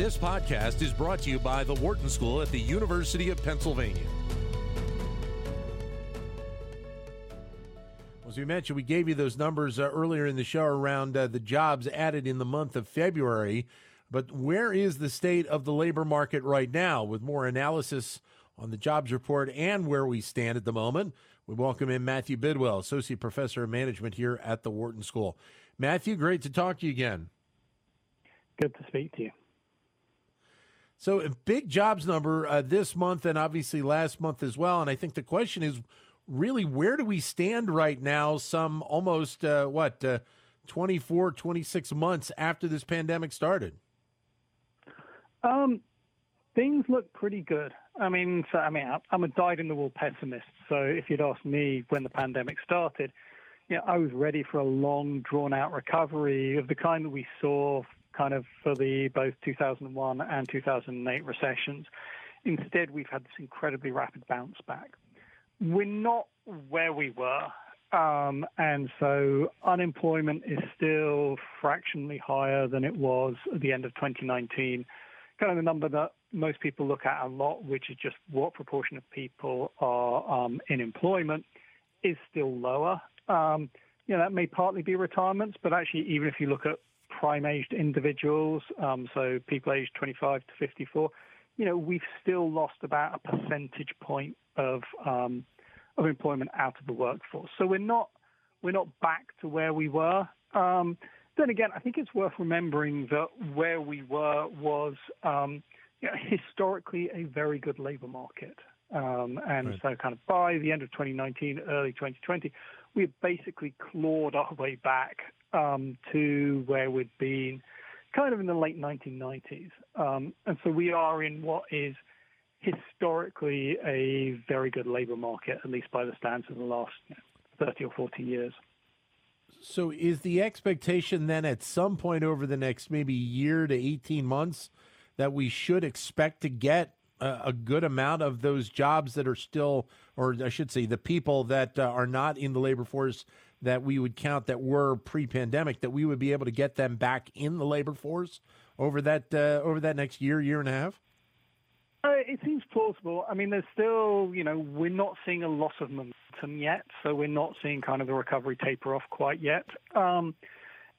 This podcast is brought to you by the Wharton School at the University of Pennsylvania. As we mentioned, we gave you those numbers uh, earlier in the show around uh, the jobs added in the month of February. But where is the state of the labor market right now? With more analysis on the jobs report and where we stand at the moment, we welcome in Matthew Bidwell, Associate Professor of Management here at the Wharton School. Matthew, great to talk to you again. Good to speak to you. So, big jobs number uh, this month and obviously last month as well. And I think the question is really where do we stand right now, some almost, uh, what, uh, 24, 26 months after this pandemic started? Um, things look pretty good. I mean, so, I mean, I'm a dyed in the wool pessimist. So if you'd asked me when the pandemic started, you know, I was ready for a long, drawn out recovery of the kind that we saw kind of for the both 2001 and 2008 recessions. Instead, we've had this incredibly rapid bounce back. We're not where we were. Um, and so unemployment is still fractionally higher than it was at the end of 2019. Kind of the number that most people look at a lot, which is just what proportion of people are um, in employment, is still lower. Um, you know, that may partly be retirements, but actually, even if you look at prime aged individuals, um, so people aged 25 to 54, you know, we've still lost about a percentage point of um, of employment out of the workforce. So we're not we're not back to where we were. Um, then again, I think it's worth remembering that where we were was um, you know, historically a very good labour market. Um, and right. so, kind of by the end of 2019, early 2020, we had basically clawed our way back um, to where we'd been kind of in the late 1990s. Um, and so we are in what is historically a very good labor market, at least by the standards of the last 30 or 40 years. So is the expectation then at some point over the next maybe year to 18 months that we should expect to get a, good amount of those jobs that are still, or I should say, the people that uh, are not in the labor force that we would count that were pre-pandemic, that we would be able to get them back in the labor force over that uh, over that next year, year and a half? Uh, it seems plausible. I mean, there's still, you know, we're not seeing a loss of momentum yet, so we're not seeing kind of the recovery taper off quite yet. Um,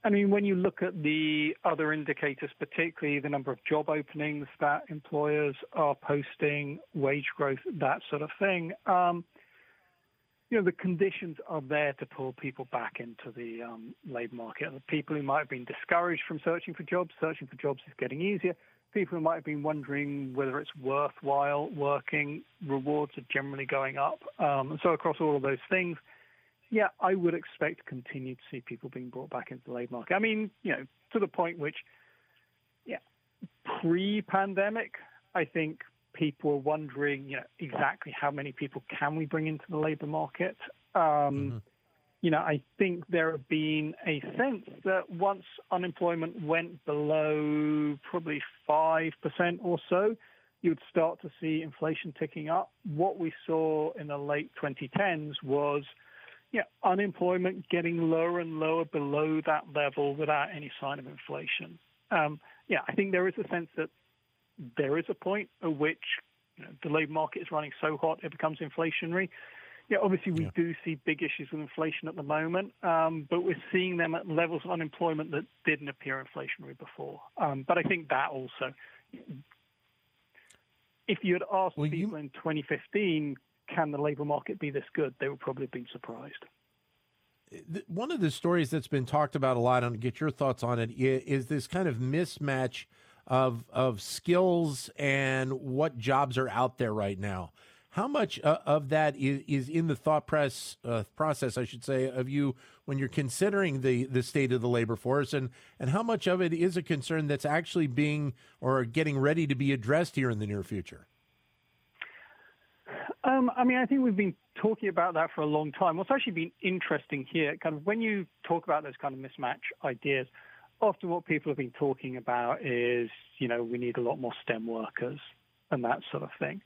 I mean, when you look at the other indicators, particularly the number of job openings that employers are posting, wage growth, that sort of thing, um, you know, the conditions are there to pull people back into the um, labour market. The people who might have been discouraged from searching for jobs, searching for jobs is getting easier. People who might have been wondering whether it's worthwhile working, rewards are generally going up. Um, so across all of those things, yeah, I would expect to continue to see people being brought back into the labour market. I mean, you know, to the point which, yeah, pre-pandemic, I think people were wondering, you know, exactly how many people can we bring into the labour market. Um, mm-hmm. You know, I think there have been a sense that once unemployment went below probably five percent or so, you'd start to see inflation ticking up. What we saw in the late 2010s was, yeah, unemployment getting lower and lower below that level without any sign of inflation. Um, yeah, I think there is a sense that there is a point at which you know, the labour market is running so hot it becomes inflationary. Yeah, obviously we yeah. do see big issues with inflation at the moment, um, but we're seeing them at levels of unemployment that didn't appear inflationary before. Um, but I think that also, if you had asked well, people you... in 2015, can the labour market be this good, they would probably have been surprised. One of the stories that's been talked about a lot, and get your thoughts on it, is this kind of mismatch of of skills and what jobs are out there right now. How much uh, of that is, in the thought press uh, process, I should say, of you when you're considering the, the state of the labor force, and, and how much of it is a concern that's actually being or getting ready to be addressed here in the near future? Um, I mean, I think we've been talking about that for a long time. What's actually been interesting here, kind of when you talk about those kind of mismatch ideas, often what people have been talking about is, you know, we need a lot more STEM workers and that sort of thing.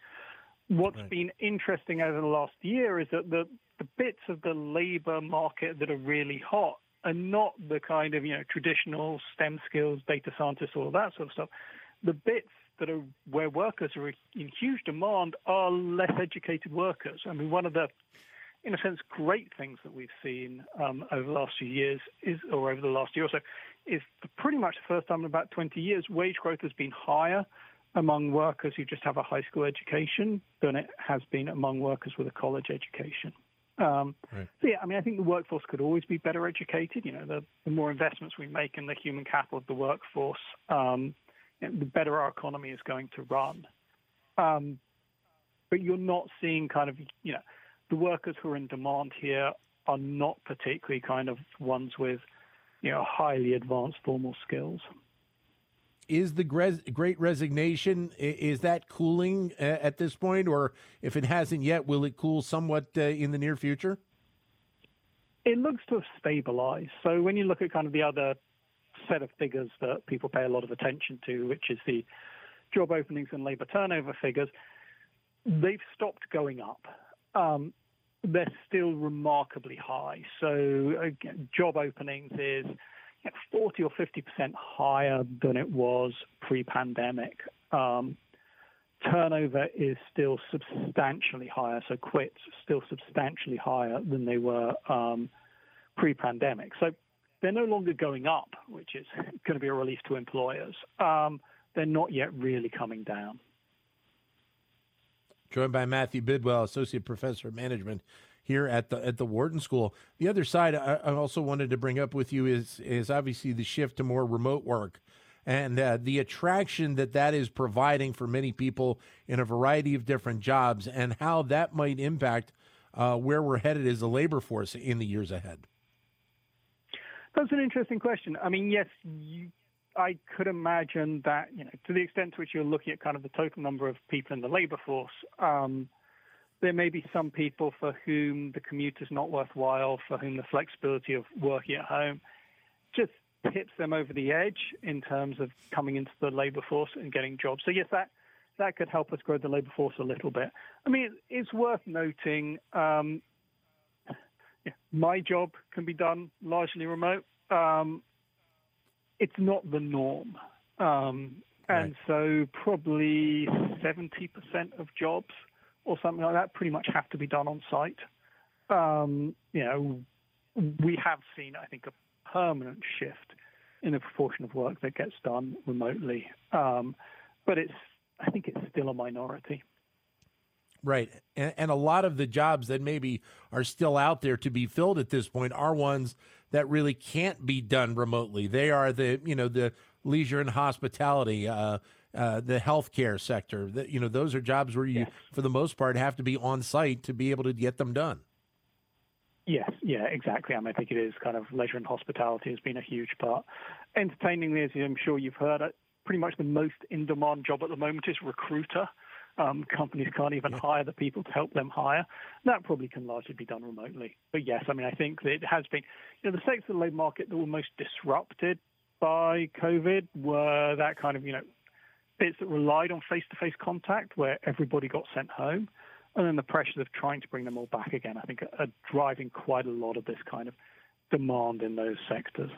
What's right. been interesting over the last year is that the, the bits of the labor market that are really hot are not the kind of, you know, traditional STEM skills, data scientists, all that sort of stuff. the bits that are where workers are in huge demand are less educated workers. I mean, one of the, in a sense, great things that we've seen um, over the last few years is, or over the last year or so, is pretty much the first time in about 20 years, wage growth has been higher among workers who just have a high school education than it has been among workers with a college education. Um, right. So yeah, I mean, I think the workforce could always be better educated. You know, the, the more investments we make in the human capital of the workforce, um, the better our economy is going to run. Um, but you're not seeing kind of, you know, the workers who are in demand here are not particularly kind of ones with, you know, highly advanced formal skills. Is the great resignation is that cooling at this point, or if it hasn't yet, will it cool somewhat uh, in the near future? It looks to have stabilized. So when you look at kind of the other set of figures that people pay a lot of attention to, which is the job openings and labor turnover figures, they've stopped going up. Um, they're still remarkably high. So again, job openings is 40 or 50 percent higher than it was pre-pandemic. Um, turnover is still substantially higher, so quits still substantially higher than they were um, pre-pandemic. So they're no longer going up, which is going to be a relief to employers. Um, they're not yet really coming down. Joined by Matthew Bidwell, Associate Professor of Management here at the at the Wharton School. The other side I, I also wanted to bring up with you is is obviously the shift to more remote work and uh, the attraction that that is providing for many people in a variety of different jobs and how that might impact uh, where we're headed as a labor force in the years ahead. That's an interesting question. I mean, yes, you, I could imagine that, you know, to the extent to which you're looking at kind of the total number of people in the labor force, um, there may be some people for whom the commute is not worthwhile, for whom the flexibility of working at home just tips them over the edge in terms of coming into the labor force and getting jobs. So yes, that that could help us grow the labor force a little bit. I mean, it's worth noting um, yeah, my job can be done largely remote. Um, it's not the norm. Um, and right. so probably 70% of jobs or something like that pretty much have to be done on site. Um, you know, we have seen, I think, a permanent shift in the proportion of work that gets done remotely. Um, but it's, I think it's still a minority. Right. And, and, a lot of the jobs that maybe are still out there to be filled at this point are ones that really can't be done remotely. They are the, you know, the leisure and hospitality, uh, uh, the healthcare sector. That you know, those are jobs where you, yes. for the most part, have to be on site to be able to get them done. Yes, yeah, exactly. I, mean, I think it is kind of leisure and hospitality has been a huge part. Entertainingly, as I'm sure you've heard, pretty much the most in-demand job at the moment is recruiter. Um, companies can't even hire the people to help them hire. That probably can largely be done remotely. But yes, I mean, I think that it has been, you know, the sectors of the labour market that were most disrupted by COVID were that kind of, you know, bits that relied on face-to-face contact where everybody got sent home. And then the pressures of trying to bring them all back again, I think, are, are driving quite a lot of this kind of demand in those sectors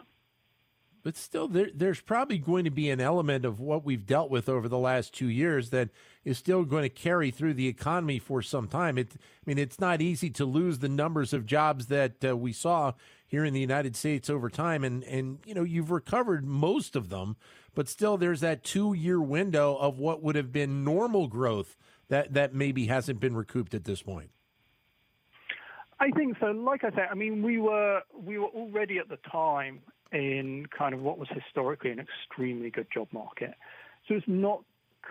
but still there, there's probably going to be an element of what we've dealt with over the last two years that is still going to carry through the economy for some time. It, I mean, it's not easy to lose the numbers of jobs that uh, we saw here in the United States over time, and and you know you've recovered most of them, but still there's that two year window of what would have been normal growth that that maybe hasn't been recouped at this point. I think so. Like I said, I mean, we were we were already at the time in kind of what was historically an extremely good job market. So it's not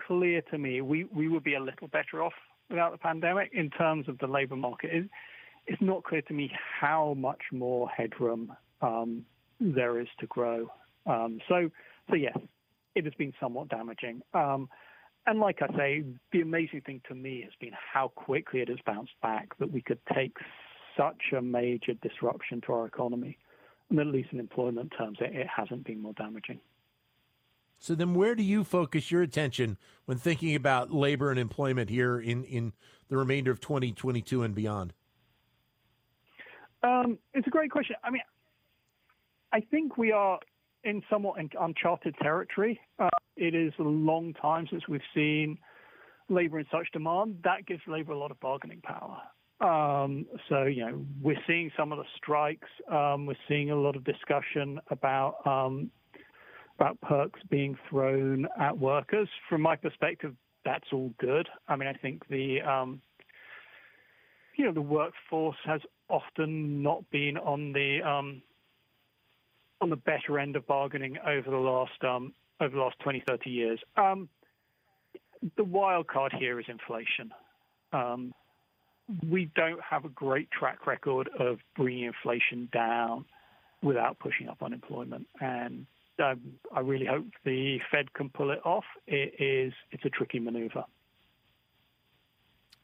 clear to me we, we would be a little better off without the pandemic in terms of the labour market. It, it's not clear to me how much more headroom um, there is to grow. Um, so, so yes, it has been somewhat damaging. Um, and like I say, the amazing thing to me has been how quickly it has bounced back that we could take such a major disruption to our economy at least in employment terms, it, it hasn't been more damaging. So then, where do you focus your attention when thinking about labor and employment here in, in the remainder of 2022 and beyond? Um, it's a great question. I mean, I think we are in somewhat uncharted territory. Uh, it is a long time since we've seen labor in such demand. That gives labor a lot of bargaining power. Um, so, you know, we're seeing some of the strikes. Um, we're seeing a lot of discussion about um, about perks being thrown at workers. From my perspective, that's all good. I mean, I think the um, you know the workforce has often not been on the um, on the better end of bargaining over the last um, over the last 20, 30 years. The wild card here is inflation. We don't have a great track record of bringing inflation down without pushing up unemployment, and um, I really hope the Fed can pull it off. It is it's a tricky maneuver.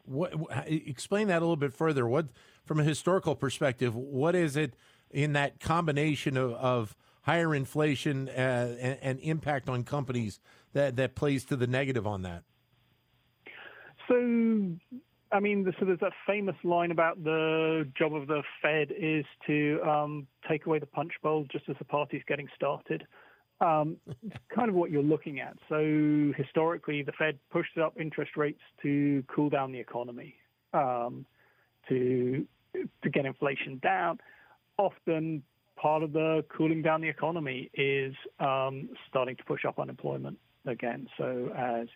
What, explain that a little bit further. What, from a historical perspective, what is it in that combination of, of higher inflation uh, and, and, impact on companies that, that plays to the negative on that? So, I mean, so there's that famous line about the job of the Fed is to um, take away the punch bowl just as the party's getting started. Um, kind of what you're looking at. So historically, the Fed pushed up interest rates to cool down the economy, um, to to get inflation down. Often, part of the cooling down the economy is um, starting to push up unemployment again. So as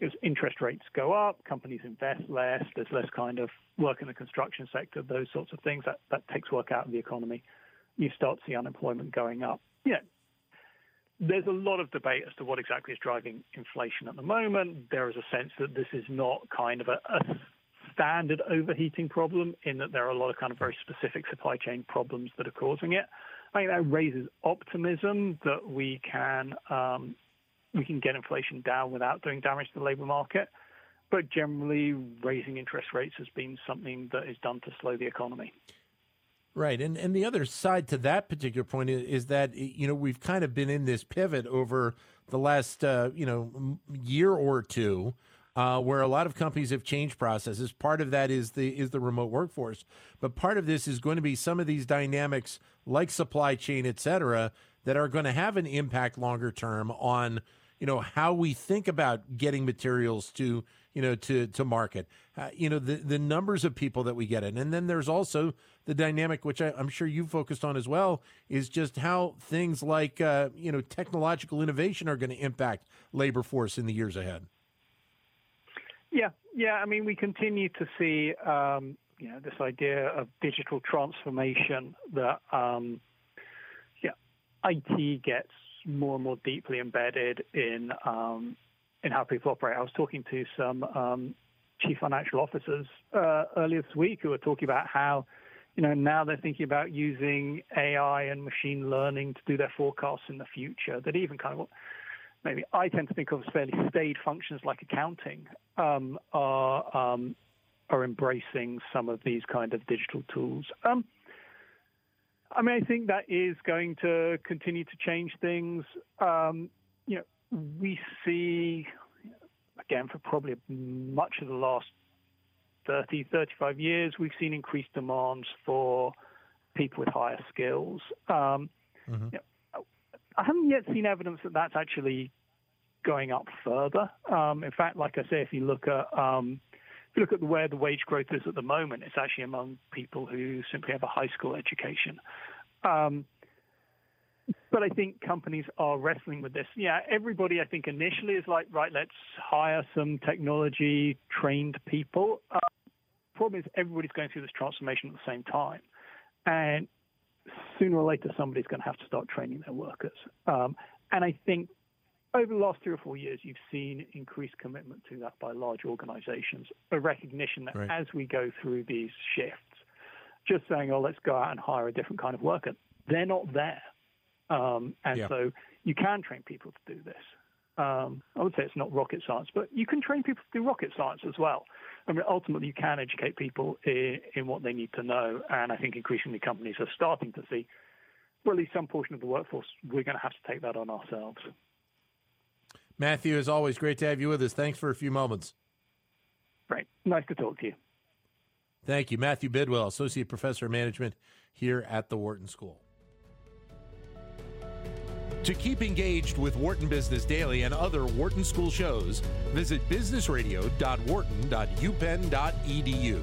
as interest rates go up, companies invest less, there's less kind of work in the construction sector, those sorts of things, that, that takes work out of the economy. You start to see unemployment going up. Yeah, there's a lot of debate as to what exactly is driving inflation at the moment. There is a sense that this is not kind of a, a standard overheating problem in that there are a lot of kind of very specific supply chain problems that are causing it. I think that raises optimism that we can um, we can get inflation down without doing damage to the labour market. But generally, raising interest rates has been something that is done to slow the economy. Right, and and the other side to that particular point is, is, that you know we've kind of been in this pivot over the last uh, you know year or two, uh, where a lot of companies have changed processes. Part of that is the is the remote workforce, but part of this is going to be some of these dynamics like supply chain, et cetera, that are going to have an impact longer term on you know how we think about getting materials to you know to to market. Uh, you know the the numbers of people that we get in. And then there's also the dynamic which I, am sure you focused on as well is just how things like uh, you know technological innovation are going to impact labor force in the years ahead. Yeah. Yeah i mean we continue to see um, you know this idea of digital transformation that um, IT gets more and more deeply embedded in um, in how people operate. I was talking to some um, chief financial officers uh, earlier this week who were talking about how you know now they're thinking about using AI and machine learning to do their forecasts in the future. That even kind of maybe I tend to think of as fairly staid functions like accounting um, are um, are embracing some of these kind of digital tools. Um, I mean, I think that is going to continue to change things. Um, you know, we see, again, for probably much of the last 30, 35 years, we've seen increased demands for people with higher skills. Um, mm-hmm. you know, I haven't yet seen evidence that that's actually going up further. Um, in fact, like I say, if you look at um, you look at where the wage growth is at the moment, it's actually among people who simply have a high school education. Um, but I think companies are wrestling with this. Yeah, everybody I think initially is like, right, let's hire some technology trained people. Uh, problem is everybody's going through this transformation at the same time, and sooner or later somebody's going to have to start training their workers. Um, and I think over the last three or four years, you've seen increased commitment to that by large organizations, a recognition that right. as we go through these shifts, just saying, oh, let's go out and hire a different kind of worker, they're not there. Um, and yeah. so you can train people to do this. Um, I would say it's not rocket science, but you can train people to do rocket science as well. I mean, ultimately, you can educate people in, in what they need to know. And I think increasingly companies are starting to see, well, at least some portion of the workforce, we're going to have to take that on ourselves. Matthew, as always, great to have you with us. Thanks for a few moments. Great. Nice to talk to you. Thank you. Matthew Bidwell, Associate Professor of Management here at the Wharton School. To keep engaged with Wharton Business Daily and other Wharton School shows, visit businessradio.wharton.upenn.edu.